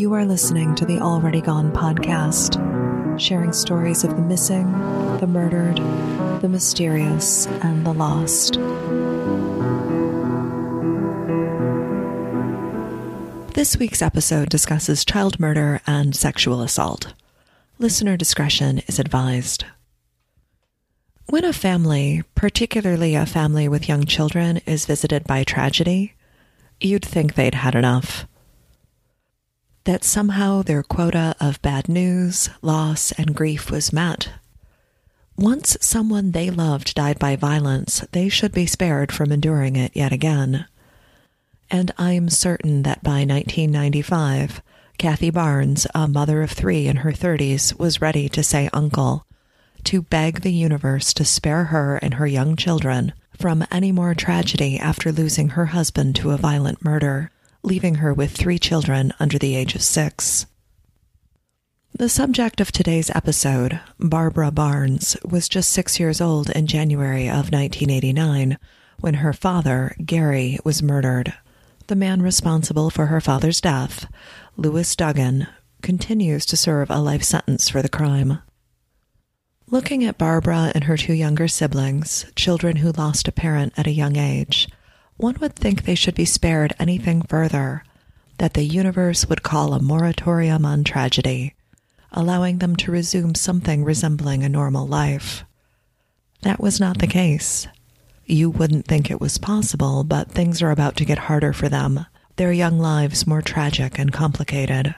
You are listening to the Already Gone podcast, sharing stories of the missing, the murdered, the mysterious, and the lost. This week's episode discusses child murder and sexual assault. Listener discretion is advised. When a family, particularly a family with young children, is visited by tragedy, you'd think they'd had enough that somehow their quota of bad news, loss, and grief was met. Once someone they loved died by violence, they should be spared from enduring it yet again. And I'm certain that by 1995, Kathy Barnes, a mother of three in her 30s, was ready to say uncle, to beg the universe to spare her and her young children from any more tragedy after losing her husband to a violent murder leaving her with three children under the age of six. The subject of today's episode, Barbara Barnes, was just six years old in January of 1989 when her father, Gary, was murdered. The man responsible for her father's death, Lewis Duggan, continues to serve a life sentence for the crime. Looking at Barbara and her two younger siblings, children who lost a parent at a young age, one would think they should be spared anything further, that the universe would call a moratorium on tragedy, allowing them to resume something resembling a normal life. That was not the case. You wouldn't think it was possible, but things are about to get harder for them, their young lives more tragic and complicated.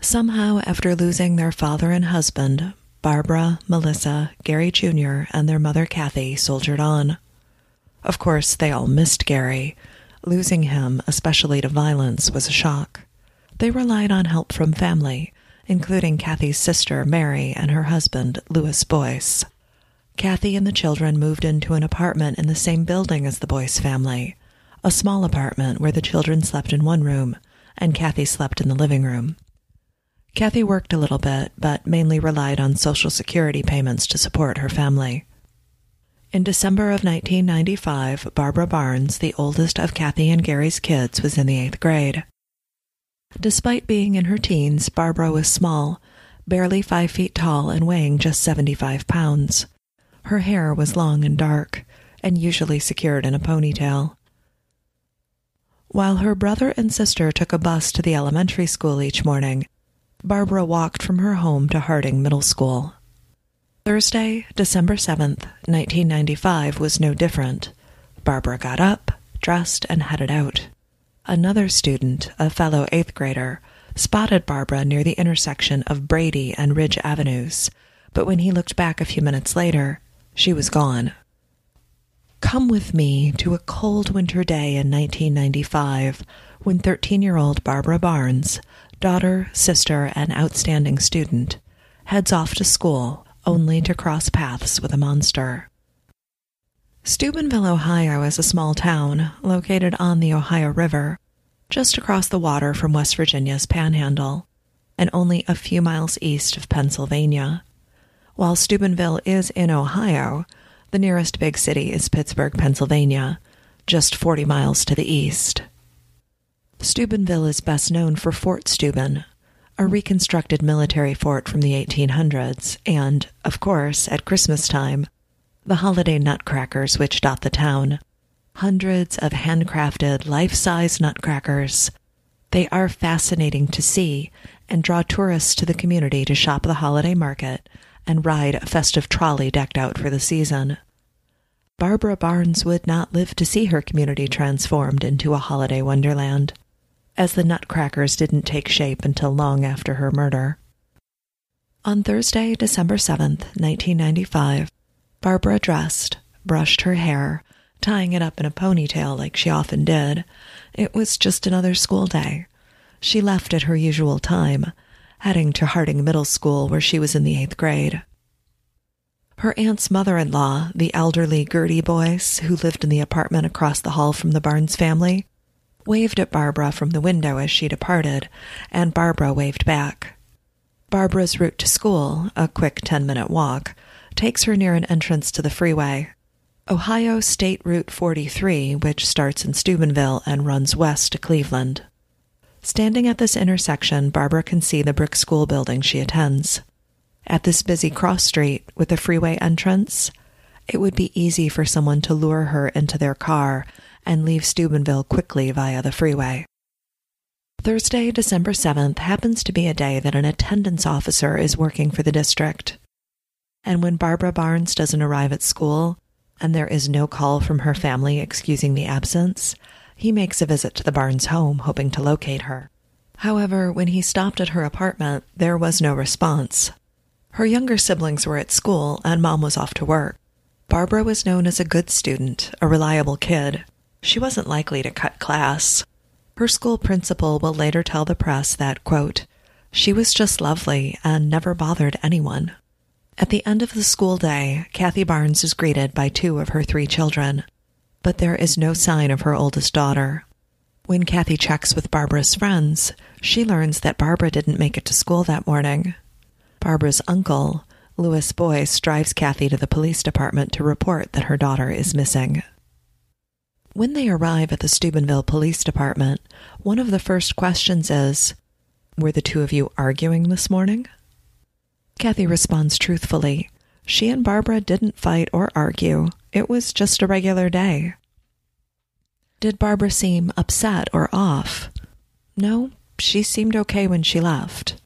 Somehow, after losing their father and husband, Barbara, Melissa, Gary Jr., and their mother Kathy soldiered on. Of course, they all missed Gary. Losing him, especially to violence, was a shock. They relied on help from family, including Kathy's sister, Mary, and her husband, Lewis Boyce. Kathy and the children moved into an apartment in the same building as the Boyce family, a small apartment where the children slept in one room and Kathy slept in the living room. Kathy worked a little bit, but mainly relied on Social Security payments to support her family. In December of 1995, Barbara Barnes, the oldest of Kathy and Gary's kids, was in the eighth grade. Despite being in her teens, Barbara was small, barely five feet tall and weighing just 75 pounds. Her hair was long and dark, and usually secured in a ponytail. While her brother and sister took a bus to the elementary school each morning, Barbara walked from her home to Harding Middle School. Thursday, December 7th, 1995 was no different. Barbara got up, dressed, and headed out. Another student, a fellow eighth grader, spotted Barbara near the intersection of Brady and Ridge Avenues, but when he looked back a few minutes later, she was gone. Come with me to a cold winter day in 1995 when 13 year old Barbara Barnes, daughter, sister, and outstanding student, heads off to school only to cross paths with a monster. Steubenville, Ohio is a small town located on the Ohio River, just across the water from West Virginia's panhandle, and only a few miles east of Pennsylvania. While Steubenville is in Ohio, the nearest big city is Pittsburgh, Pennsylvania, just 40 miles to the east. Steubenville is best known for Fort Steuben, a reconstructed military fort from the 1800s, and, of course, at Christmas time, the holiday nutcrackers which dot the town. Hundreds of handcrafted, life size nutcrackers. They are fascinating to see and draw tourists to the community to shop the holiday market and ride a festive trolley decked out for the season. Barbara Barnes would not live to see her community transformed into a holiday wonderland as the nutcrackers didn't take shape until long after her murder. On Thursday, December 7th, 1995, Barbara dressed, brushed her hair, tying it up in a ponytail like she often did. It was just another school day. She left at her usual time, heading to Harding Middle School where she was in the eighth grade. Her aunt's mother in law, the elderly Gertie Boyce, who lived in the apartment across the hall from the Barnes family, waved at Barbara from the window as she departed, and Barbara waved back. Barbara's route to school, a quick 10 minute walk, takes her near an entrance to the freeway. Ohio State Route 43, which starts in Steubenville and runs west to Cleveland. Standing at this intersection, Barbara can see the brick school building she attends. At this busy cross street with a freeway entrance, it would be easy for someone to lure her into their car and leave Steubenville quickly via the freeway. Thursday, December 7th happens to be a day that an attendance officer is working for the district. And when Barbara Barnes doesn't arrive at school, and there is no call from her family excusing the absence, he makes a visit to the Barnes home, hoping to locate her. However, when he stopped at her apartment, there was no response. Her younger siblings were at school, and mom was off to work. Barbara was known as a good student, a reliable kid. She wasn't likely to cut class. Her school principal will later tell the press that, quote, she was just lovely and never bothered anyone. At the end of the school day, Kathy Barnes is greeted by two of her three children, but there is no sign of her oldest daughter. When Kathy checks with Barbara's friends, she learns that Barbara didn't make it to school that morning. Barbara's uncle, Louis Boyce, drives Kathy to the police department to report that her daughter is missing. When they arrive at the Steubenville Police Department, one of the first questions is, Were the two of you arguing this morning? Kathy responds truthfully. She and Barbara didn't fight or argue. It was just a regular day. Did Barbara seem upset or off? No, she seemed okay when she left.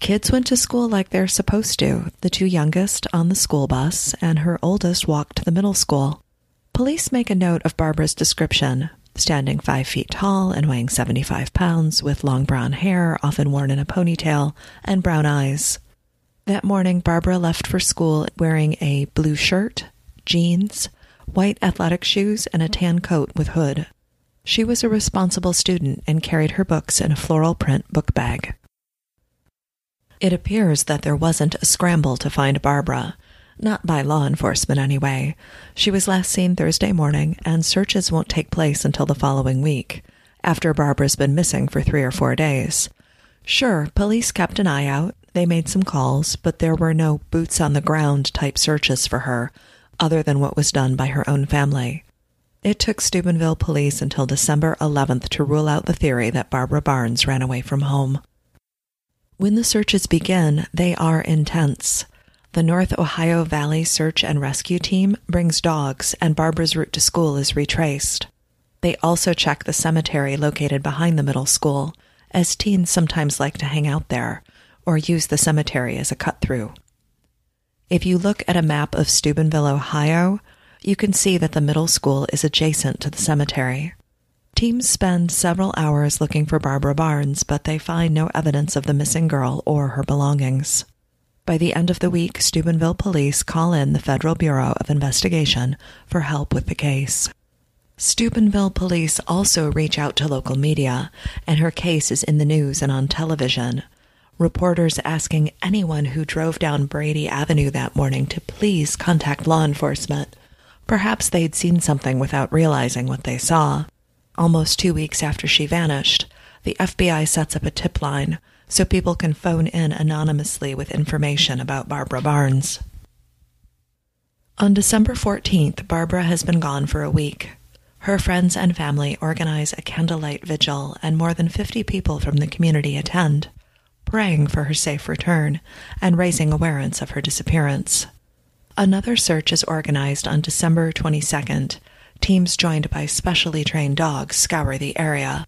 Kids went to school like they're supposed to, the two youngest on the school bus, and her oldest walked to the middle school. Police make a note of Barbara's description standing five feet tall and weighing 75 pounds, with long brown hair, often worn in a ponytail, and brown eyes. That morning, Barbara left for school wearing a blue shirt, jeans, white athletic shoes, and a tan coat with hood. She was a responsible student and carried her books in a floral print book bag. It appears that there wasn't a scramble to find Barbara, not by law enforcement, anyway. She was last seen Thursday morning, and searches won't take place until the following week, after Barbara's been missing for three or four days. Sure, police kept an eye out, they made some calls, but there were no boots on the ground type searches for her, other than what was done by her own family. It took Steubenville police until December 11th to rule out the theory that Barbara Barnes ran away from home. When the searches begin, they are intense. The North Ohio Valley Search and Rescue Team brings dogs, and Barbara's route to school is retraced. They also check the cemetery located behind the middle school, as teens sometimes like to hang out there, or use the cemetery as a cut through. If you look at a map of Steubenville, Ohio, you can see that the middle school is adjacent to the cemetery. Teams spend several hours looking for Barbara Barnes, but they find no evidence of the missing girl or her belongings. By the end of the week, Steubenville police call in the Federal Bureau of Investigation for help with the case. Steubenville police also reach out to local media, and her case is in the news and on television. Reporters asking anyone who drove down Brady Avenue that morning to please contact law enforcement. Perhaps they'd seen something without realizing what they saw. Almost two weeks after she vanished, the FBI sets up a tip line so people can phone in anonymously with information about Barbara Barnes. On December 14th, Barbara has been gone for a week. Her friends and family organize a candlelight vigil, and more than 50 people from the community attend, praying for her safe return and raising awareness of her disappearance. Another search is organized on December 22nd. Teams joined by specially trained dogs scour the area.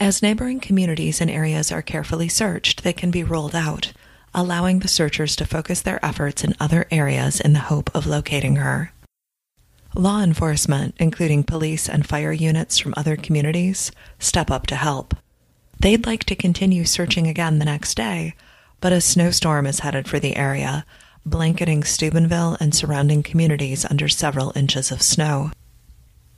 As neighboring communities and areas are carefully searched, they can be ruled out, allowing the searchers to focus their efforts in other areas in the hope of locating her. Law enforcement, including police and fire units from other communities, step up to help. They'd like to continue searching again the next day, but a snowstorm is headed for the area, blanketing Steubenville and surrounding communities under several inches of snow.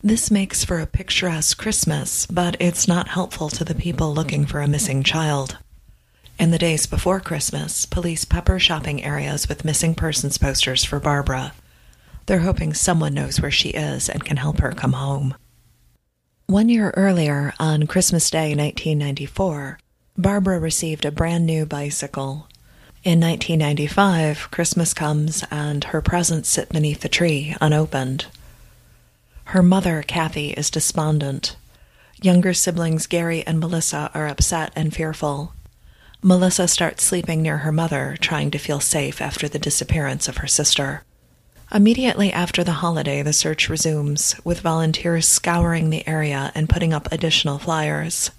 This makes for a picturesque Christmas, but it's not helpful to the people looking for a missing child. In the days before Christmas, police pepper shopping areas with missing persons posters for Barbara. They're hoping someone knows where she is and can help her come home. One year earlier, on Christmas Day 1994, Barbara received a brand new bicycle. In 1995, Christmas comes and her presents sit beneath the tree, unopened. Her mother, Kathy, is despondent. Younger siblings Gary and Melissa are upset and fearful. Melissa starts sleeping near her mother, trying to feel safe after the disappearance of her sister. Immediately after the holiday, the search resumes, with volunteers scouring the area and putting up additional flyers.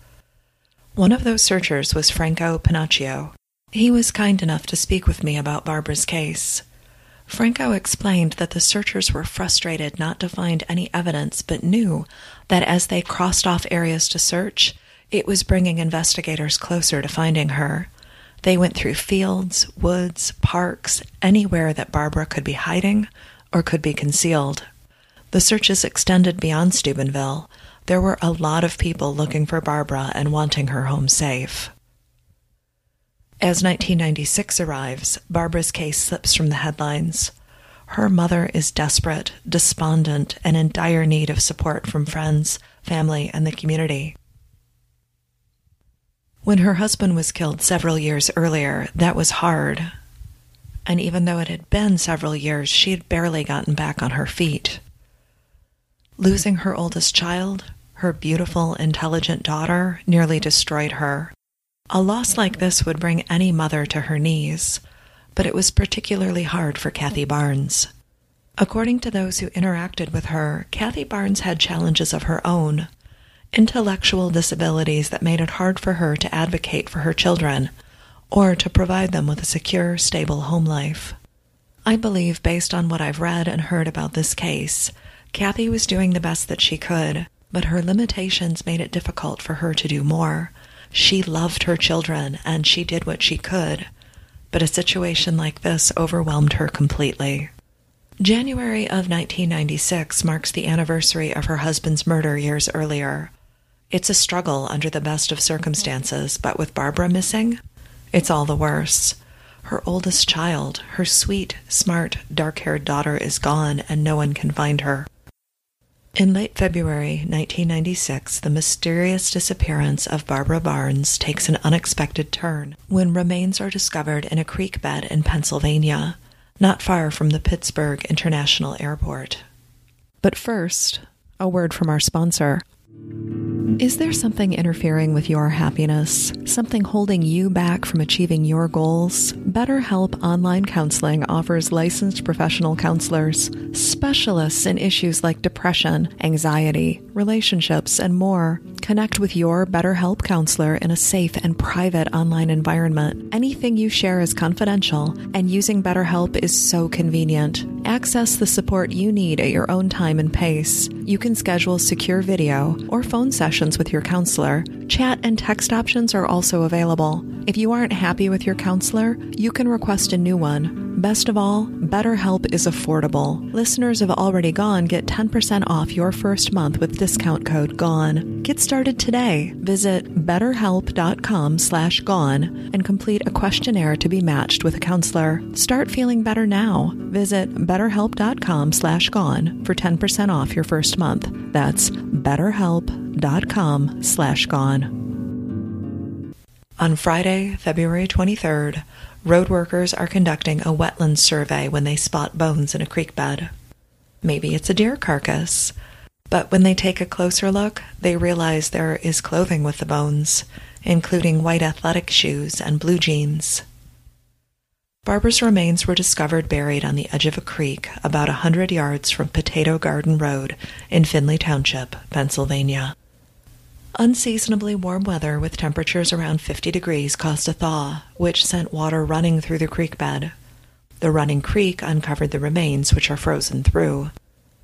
One of those searchers was Franco Pinocchio. He was kind enough to speak with me about Barbara's case. Franco explained that the searchers were frustrated not to find any evidence, but knew that as they crossed off areas to search, it was bringing investigators closer to finding her. They went through fields, woods, parks, anywhere that Barbara could be hiding or could be concealed. The searches extended beyond Steubenville. There were a lot of people looking for Barbara and wanting her home safe. As 1996 arrives, Barbara's case slips from the headlines. Her mother is desperate, despondent, and in dire need of support from friends, family, and the community. When her husband was killed several years earlier, that was hard. And even though it had been several years, she had barely gotten back on her feet. Losing her oldest child, her beautiful, intelligent daughter, nearly destroyed her. A loss like this would bring any mother to her knees, but it was particularly hard for Kathy Barnes. According to those who interacted with her, Kathy Barnes had challenges of her own intellectual disabilities that made it hard for her to advocate for her children or to provide them with a secure, stable home life. I believe, based on what I've read and heard about this case, Kathy was doing the best that she could, but her limitations made it difficult for her to do more. She loved her children and she did what she could, but a situation like this overwhelmed her completely. January of 1996 marks the anniversary of her husband's murder years earlier. It's a struggle under the best of circumstances, but with Barbara missing, it's all the worse. Her oldest child, her sweet, smart, dark haired daughter, is gone and no one can find her. In late February 1996, the mysterious disappearance of Barbara Barnes takes an unexpected turn when remains are discovered in a creek bed in Pennsylvania, not far from the Pittsburgh International Airport. But first, a word from our sponsor. Is there something interfering with your happiness? Something holding you back from achieving your goals? BetterHelp Online Counseling offers licensed professional counselors, specialists in issues like depression, anxiety, relationships, and more. Connect with your BetterHelp counselor in a safe and private online environment. Anything you share is confidential, and using BetterHelp is so convenient. Access the support you need at your own time and pace. You can schedule secure video or phone sessions with your counselor. Chat and text options are also available. If you aren't happy with your counselor, you can request a new one. Best of all, BetterHelp is affordable. Listeners of Already Gone get 10% off your first month with discount code GONE. Get started today. Visit betterhelp.com slash gone and complete a questionnaire to be matched with a counselor. Start feeling better now. Visit betterhelp.com slash gone for 10% off your first month. That's betterhelp.com slash gone. On Friday, February 23rd, road workers are conducting a wetland survey when they spot bones in a creek bed. Maybe it's a deer carcass, but when they take a closer look, they realize there is clothing with the bones, including white athletic shoes and blue jeans. Barbara's remains were discovered buried on the edge of a creek about a hundred yards from Potato Garden Road in Findlay Township, Pennsylvania. Unseasonably warm weather with temperatures around 50 degrees caused a thaw, which sent water running through the creek bed. The running creek uncovered the remains, which are frozen through.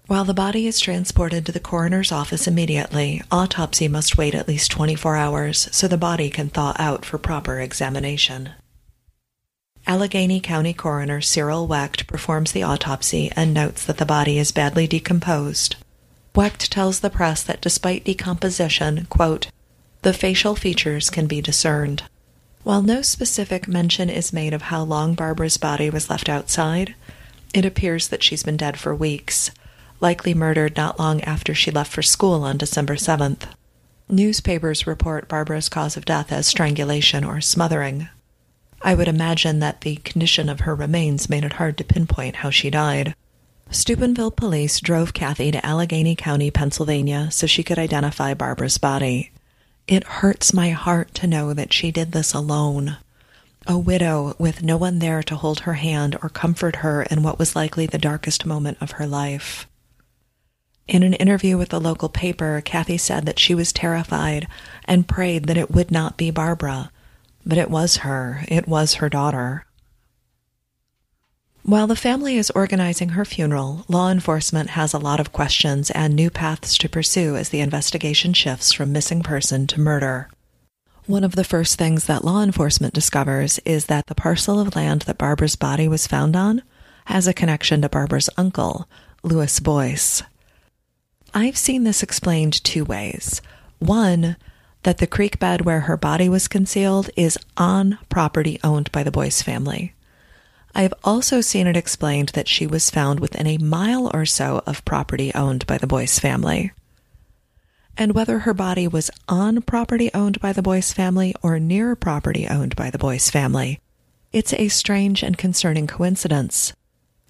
While the body is transported to the coroner's office immediately, autopsy must wait at least 24 hours so the body can thaw out for proper examination. Allegheny County Coroner Cyril Wecht performs the autopsy and notes that the body is badly decomposed, Wecht tells the press that despite decomposition, quote, the facial features can be discerned. While no specific mention is made of how long Barbara's body was left outside, it appears that she's been dead for weeks, likely murdered not long after she left for school on December 7th. Newspapers report Barbara's cause of death as strangulation or smothering. I would imagine that the condition of her remains made it hard to pinpoint how she died. Steubenville police drove Kathy to Allegheny County, Pennsylvania, so she could identify Barbara's body. It hurts my heart to know that she did this alone. A widow with no one there to hold her hand or comfort her in what was likely the darkest moment of her life. In an interview with the local paper, Kathy said that she was terrified and prayed that it would not be Barbara. But it was her. It was her daughter. While the family is organizing her funeral, law enforcement has a lot of questions and new paths to pursue as the investigation shifts from missing person to murder. One of the first things that law enforcement discovers is that the parcel of land that Barbara's body was found on has a connection to Barbara's uncle, Louis Boyce. I've seen this explained two ways. One, that the creek bed where her body was concealed is on property owned by the Boyce family. I have also seen it explained that she was found within a mile or so of property owned by the Boyce family. And whether her body was on property owned by the Boyce family or near property owned by the Boyce family, it's a strange and concerning coincidence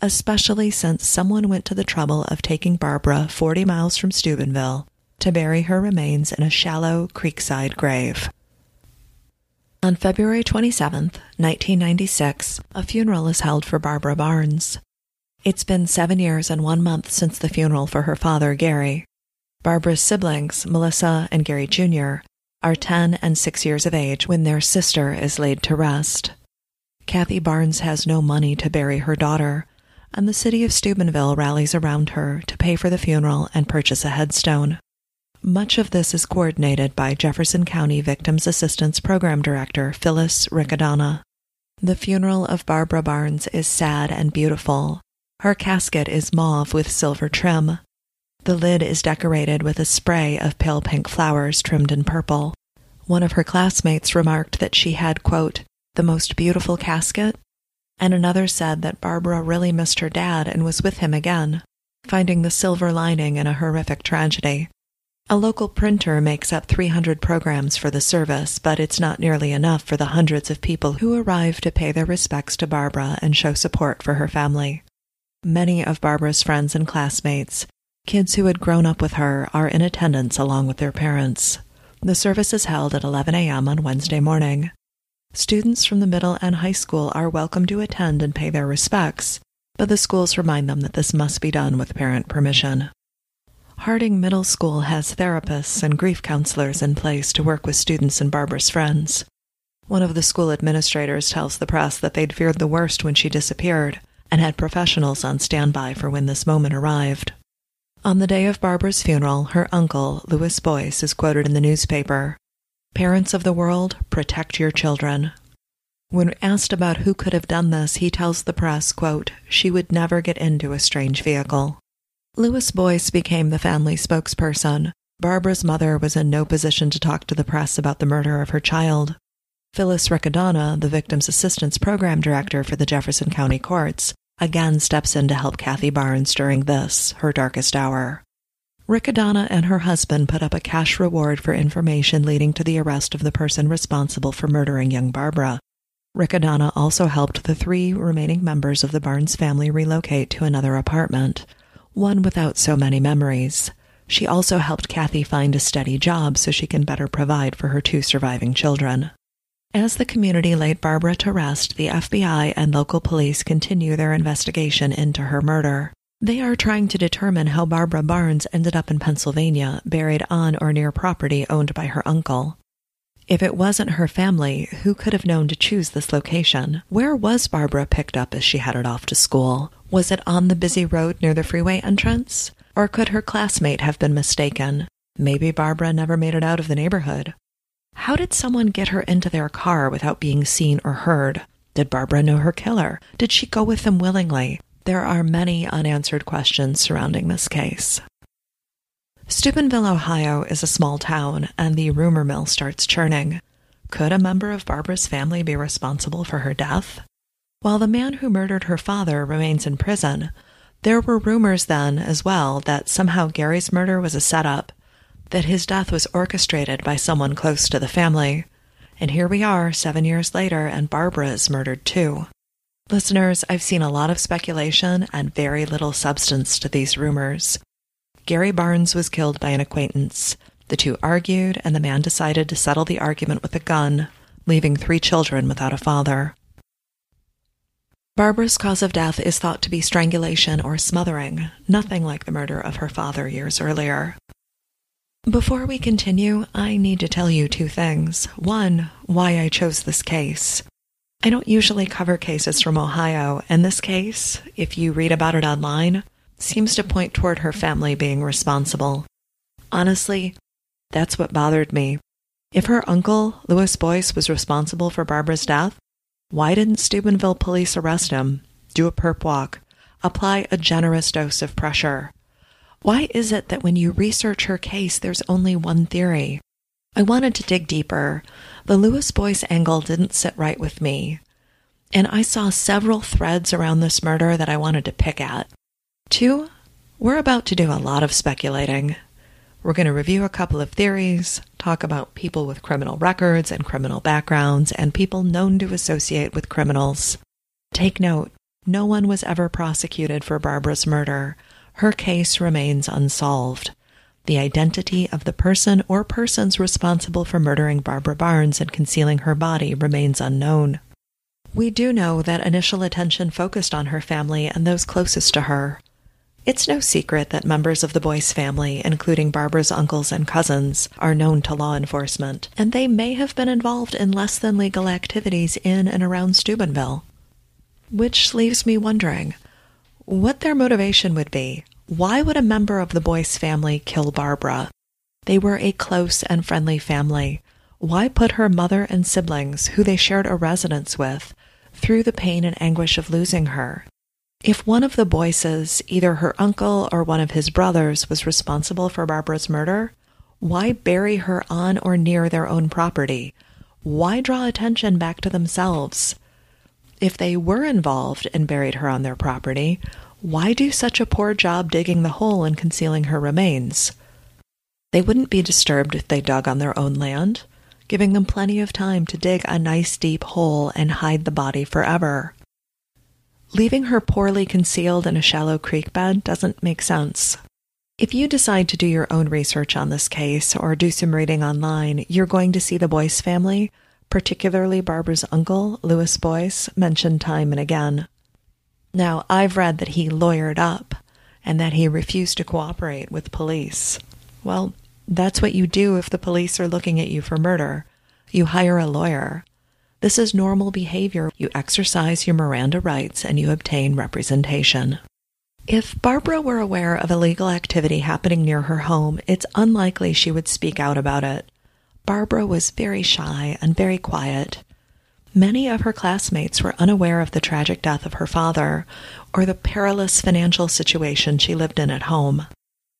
especially since someone went to the trouble of taking Barbara 40 miles from Steubenville to bury her remains in a shallow creekside grave. On February 27, 1996, a funeral is held for Barbara Barnes. It's been seven years and one month since the funeral for her father, Gary. Barbara's siblings, Melissa and Gary Jr., are 10 and 6 years of age when their sister is laid to rest. Kathy Barnes has no money to bury her daughter, and the city of Steubenville rallies around her to pay for the funeral and purchase a headstone. Much of this is coordinated by Jefferson County Victims Assistance Program Director Phyllis Riccadonna. The funeral of Barbara Barnes is sad and beautiful. Her casket is mauve with silver trim. The lid is decorated with a spray of pale pink flowers trimmed in purple. One of her classmates remarked that she had, quote, the most beautiful casket and another said that Barbara really missed her dad and was with him again, finding the silver lining in a horrific tragedy. A local printer makes up 300 programs for the service, but it's not nearly enough for the hundreds of people who arrive to pay their respects to Barbara and show support for her family. Many of Barbara's friends and classmates, kids who had grown up with her, are in attendance along with their parents. The service is held at 11 a.m. on Wednesday morning. Students from the middle and high school are welcome to attend and pay their respects, but the schools remind them that this must be done with parent permission. Harding Middle School has therapists and grief counselors in place to work with students and Barbara's friends. One of the school administrators tells the press that they'd feared the worst when she disappeared and had professionals on standby for when this moment arrived. On the day of Barbara's funeral, her uncle, Louis Boyce, is quoted in the newspaper Parents of the world, protect your children. When asked about who could have done this, he tells the press, quote, she would never get into a strange vehicle. Louis Boyce became the family spokesperson. Barbara's mother was in no position to talk to the press about the murder of her child. Phyllis Riccadonna, the Victims Assistance Program Director for the Jefferson County Courts, again steps in to help Kathy Barnes during this, her darkest hour. Riccadonna and her husband put up a cash reward for information leading to the arrest of the person responsible for murdering young Barbara. Riccadonna also helped the three remaining members of the Barnes family relocate to another apartment, one without so many memories. She also helped Kathy find a steady job so she can better provide for her two surviving children. As the community laid Barbara to rest, the FBI and local police continue their investigation into her murder. They are trying to determine how Barbara Barnes ended up in Pennsylvania, buried on or near property owned by her uncle. If it wasn't her family, who could have known to choose this location? Where was Barbara picked up as she headed off to school? Was it on the busy road near the freeway entrance? Or could her classmate have been mistaken? Maybe Barbara never made it out of the neighborhood. How did someone get her into their car without being seen or heard? Did Barbara know her killer? Did she go with them willingly? There are many unanswered questions surrounding this case. Steubenville, Ohio is a small town, and the rumor mill starts churning. Could a member of Barbara's family be responsible for her death? While the man who murdered her father remains in prison, there were rumors then as well that somehow Gary's murder was a setup, that his death was orchestrated by someone close to the family. And here we are, seven years later, and Barbara is murdered too. Listeners, I've seen a lot of speculation and very little substance to these rumors. Gary Barnes was killed by an acquaintance. The two argued, and the man decided to settle the argument with a gun, leaving three children without a father. Barbara's cause of death is thought to be strangulation or smothering, nothing like the murder of her father years earlier. Before we continue, I need to tell you two things. One, why I chose this case. I don't usually cover cases from Ohio, and this case, if you read about it online, seems to point toward her family being responsible. Honestly, that's what bothered me. If her uncle, Louis Boyce, was responsible for Barbara's death, why didn't Steubenville police arrest him, do a perp walk, apply a generous dose of pressure? Why is it that when you research her case, there's only one theory? I wanted to dig deeper. The Louis Boyce angle didn't sit right with me. And I saw several threads around this murder that I wanted to pick at. Two, we're about to do a lot of speculating. We're going to review a couple of theories, talk about people with criminal records and criminal backgrounds, and people known to associate with criminals. Take note no one was ever prosecuted for Barbara's murder. Her case remains unsolved. The identity of the person or persons responsible for murdering Barbara Barnes and concealing her body remains unknown. We do know that initial attention focused on her family and those closest to her. It's no secret that members of the Boyce family, including Barbara's uncles and cousins, are known to law enforcement, and they may have been involved in less than legal activities in and around Steubenville. Which leaves me wondering what their motivation would be why would a member of the Boyce family kill Barbara? They were a close and friendly family. Why put her mother and siblings, who they shared a residence with, through the pain and anguish of losing her? If one of the Boyces, either her uncle or one of his brothers, was responsible for Barbara's murder, why bury her on or near their own property? Why draw attention back to themselves? If they were involved and buried her on their property, why do such a poor job digging the hole and concealing her remains? They wouldn't be disturbed if they dug on their own land, giving them plenty of time to dig a nice deep hole and hide the body forever. Leaving her poorly concealed in a shallow creek bed doesn't make sense. If you decide to do your own research on this case or do some reading online, you're going to see the Boyce family, particularly Barbara's uncle, Louis Boyce, mentioned time and again. Now, I've read that he lawyered up and that he refused to cooperate with police. Well, that's what you do if the police are looking at you for murder. You hire a lawyer. This is normal behavior. You exercise your Miranda rights and you obtain representation. If Barbara were aware of illegal activity happening near her home, it's unlikely she would speak out about it. Barbara was very shy and very quiet. Many of her classmates were unaware of the tragic death of her father or the perilous financial situation she lived in at home.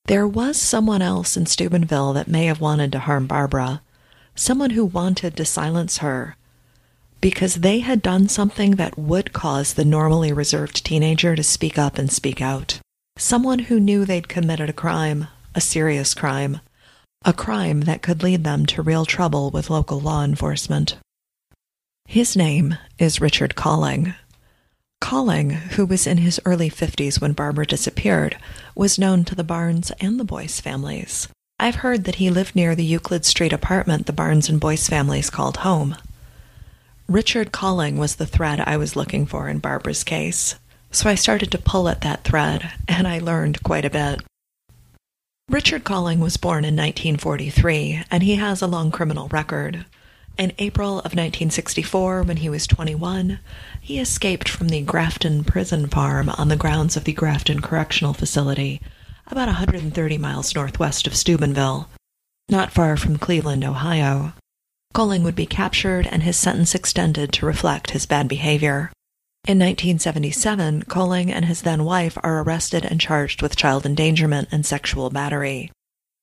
There was someone else in Steubenville that may have wanted to harm Barbara, someone who wanted to silence her, because they had done something that would cause the normally reserved teenager to speak up and speak out. Someone who knew they'd committed a crime, a serious crime, a crime that could lead them to real trouble with local law enforcement. His name is Richard Colling. Colling, who was in his early 50s when Barbara disappeared, was known to the Barnes and the Boyce families. I've heard that he lived near the Euclid Street apartment the Barnes and Boyce families called home. Richard Colling was the thread I was looking for in Barbara's case, so I started to pull at that thread, and I learned quite a bit. Richard Colling was born in 1943, and he has a long criminal record. In April of 1964, when he was 21, he escaped from the Grafton prison farm on the grounds of the Grafton Correctional Facility, about 130 miles northwest of Steubenville, not far from Cleveland, Ohio. Colling would be captured and his sentence extended to reflect his bad behavior. In 1977, Colling and his then wife are arrested and charged with child endangerment and sexual battery.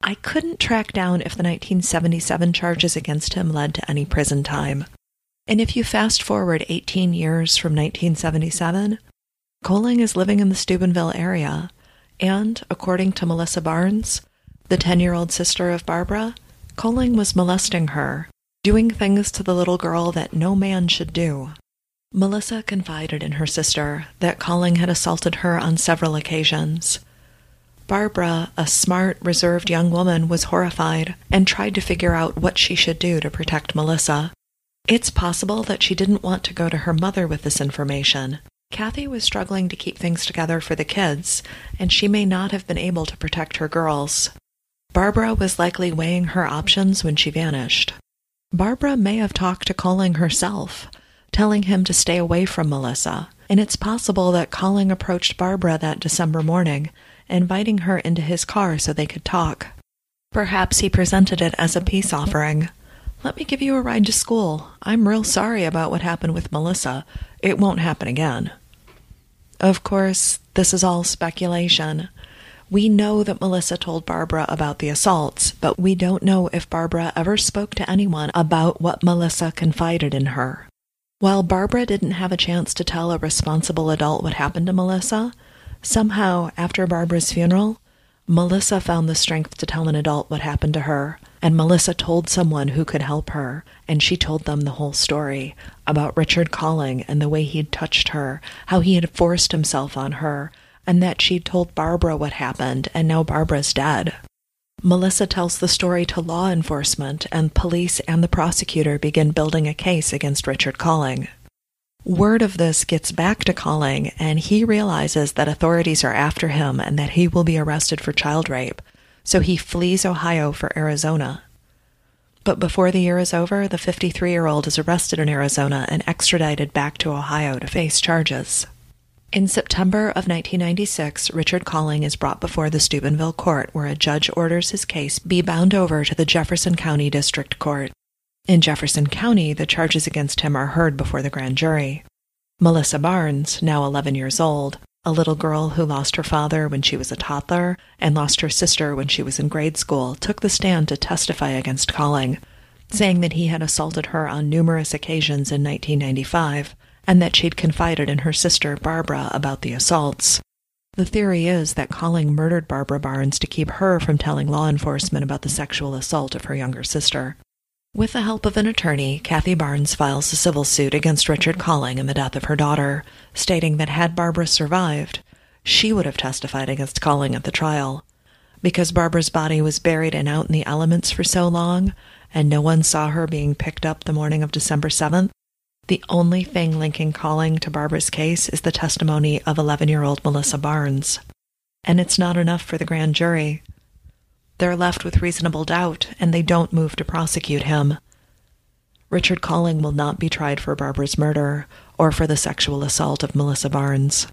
I couldn't track down if the 1977 charges against him led to any prison time. And if you fast forward 18 years from 1977, Colling is living in the Steubenville area, and according to Melissa Barnes, the 10 year old sister of Barbara, Colling was molesting her, doing things to the little girl that no man should do. Melissa confided in her sister that Colling had assaulted her on several occasions. Barbara, a smart, reserved young woman, was horrified and tried to figure out what she should do to protect Melissa. It's possible that she didn't want to go to her mother with this information. Kathy was struggling to keep things together for the kids, and she may not have been able to protect her girls. Barbara was likely weighing her options when she vanished. Barbara may have talked to Colling herself, telling him to stay away from Melissa, and it's possible that Colling approached Barbara that December morning inviting her into his car so they could talk. Perhaps he presented it as a peace offering. Let me give you a ride to school. I'm real sorry about what happened with Melissa. It won't happen again. Of course, this is all speculation. We know that Melissa told Barbara about the assaults, but we don't know if Barbara ever spoke to anyone about what Melissa confided in her. While Barbara didn't have a chance to tell a responsible adult what happened to Melissa, Somehow, after Barbara's funeral, Melissa found the strength to tell an adult what happened to her, and Melissa told someone who could help her, and she told them the whole story about Richard Colling and the way he'd touched her, how he had forced himself on her, and that she'd told Barbara what happened, and now Barbara's dead. Melissa tells the story to law enforcement, and police and the prosecutor begin building a case against Richard Colling. Word of this gets back to Colling, and he realizes that authorities are after him and that he will be arrested for child rape, so he flees Ohio for Arizona. But before the year is over, the 53 year old is arrested in Arizona and extradited back to Ohio to face charges. In September of 1996, Richard Colling is brought before the Steubenville court, where a judge orders his case be bound over to the Jefferson County District Court. In Jefferson County, the charges against him are heard before the grand jury. Melissa Barnes, now 11 years old, a little girl who lost her father when she was a toddler and lost her sister when she was in grade school, took the stand to testify against Colling, saying that he had assaulted her on numerous occasions in 1995 and that she'd confided in her sister Barbara about the assaults. The theory is that Colling murdered Barbara Barnes to keep her from telling law enforcement about the sexual assault of her younger sister. With the help of an attorney, Kathy Barnes files a civil suit against Richard Colling in the death of her daughter, stating that had Barbara survived, she would have testified against Colling at the trial. Because Barbara's body was buried and out in the elements for so long, and no one saw her being picked up the morning of December 7th, the only thing linking Colling to Barbara's case is the testimony of 11 year old Melissa Barnes. And it's not enough for the grand jury they're left with reasonable doubt and they don't move to prosecute him. Richard Colling will not be tried for Barbara's murder or for the sexual assault of Melissa Barnes.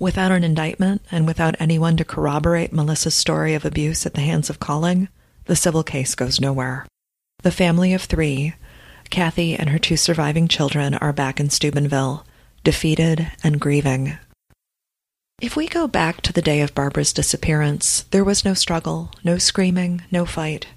Without an indictment and without anyone to corroborate Melissa's story of abuse at the hands of Colling, the civil case goes nowhere. The family of three, Kathy and her two surviving children, are back in Steubenville, defeated and grieving. If we go back to the day of Barbara's disappearance, there was no struggle, no screaming, no fight.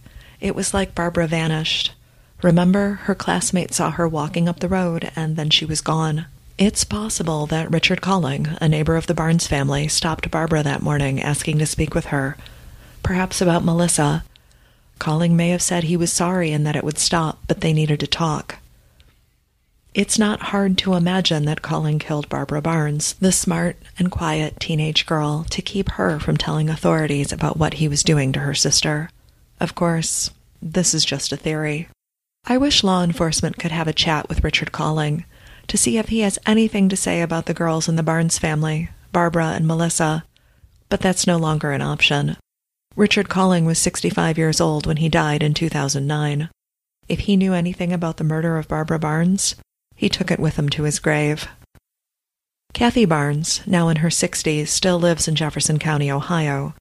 It was like Barbara vanished. Remember, her classmate saw her walking up the road and then she was gone. It's possible that Richard Colling, a neighbor of the Barnes family, stopped Barbara that morning asking to speak with her. Perhaps about Melissa. Colling may have said he was sorry and that it would stop, but they needed to talk. It's not hard to imagine that Colling killed Barbara Barnes, the smart and quiet teenage girl, to keep her from telling authorities about what he was doing to her sister. Of course, this is just a theory. I wish law enforcement could have a chat with Richard Colling to see if he has anything to say about the girls in the Barnes family, Barbara and Melissa, but that's no longer an option. Richard Colling was 65 years old when he died in 2009. If he knew anything about the murder of Barbara Barnes, he took it with him to his grave. Kathy Barnes, now in her 60s, still lives in Jefferson County, Ohio.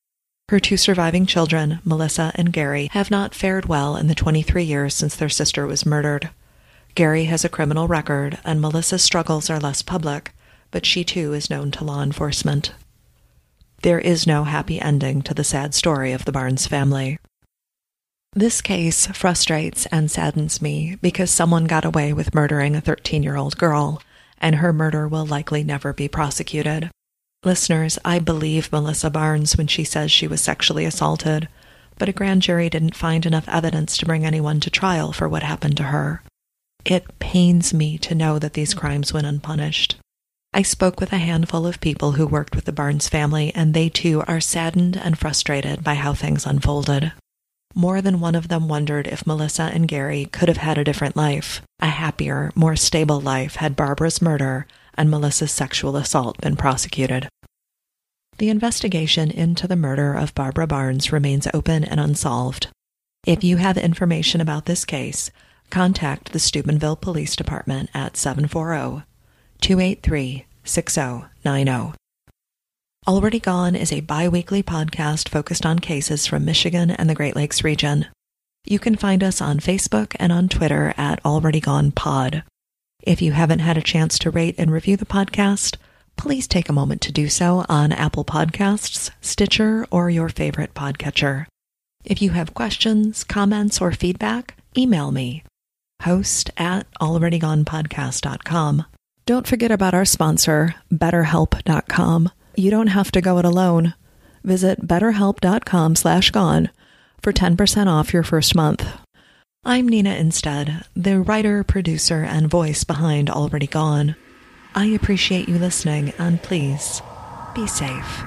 Her two surviving children, Melissa and Gary, have not fared well in the 23 years since their sister was murdered. Gary has a criminal record, and Melissa's struggles are less public, but she too is known to law enforcement. There is no happy ending to the sad story of the Barnes family. This case frustrates and saddens me because someone got away with murdering a 13 year old girl, and her murder will likely never be prosecuted. Listeners, I believe Melissa Barnes when she says she was sexually assaulted, but a grand jury didn't find enough evidence to bring anyone to trial for what happened to her. It pains me to know that these crimes went unpunished. I spoke with a handful of people who worked with the Barnes family, and they too are saddened and frustrated by how things unfolded. More than one of them wondered if Melissa and Gary could have had a different life, a happier, more stable life had Barbara's murder and Melissa's sexual assault been prosecuted. The investigation into the murder of Barbara Barnes remains open and unsolved. If you have information about this case, contact the Steubenville Police Department at 740 283 6090. Already Gone is a bi weekly podcast focused on cases from Michigan and the Great Lakes region. You can find us on Facebook and on Twitter at Already Gone Pod. If you haven't had a chance to rate and review the podcast, please take a moment to do so on Apple Podcasts, Stitcher, or your favorite podcatcher. If you have questions, comments, or feedback, email me, host at alreadygonepodcast.com. Don't forget about our sponsor, BetterHelp.com you don't have to go it alone. Visit betterhelp.com slash gone for 10% off your first month. I'm Nina Innsted, the writer, producer, and voice behind Already Gone. I appreciate you listening, and please, be safe.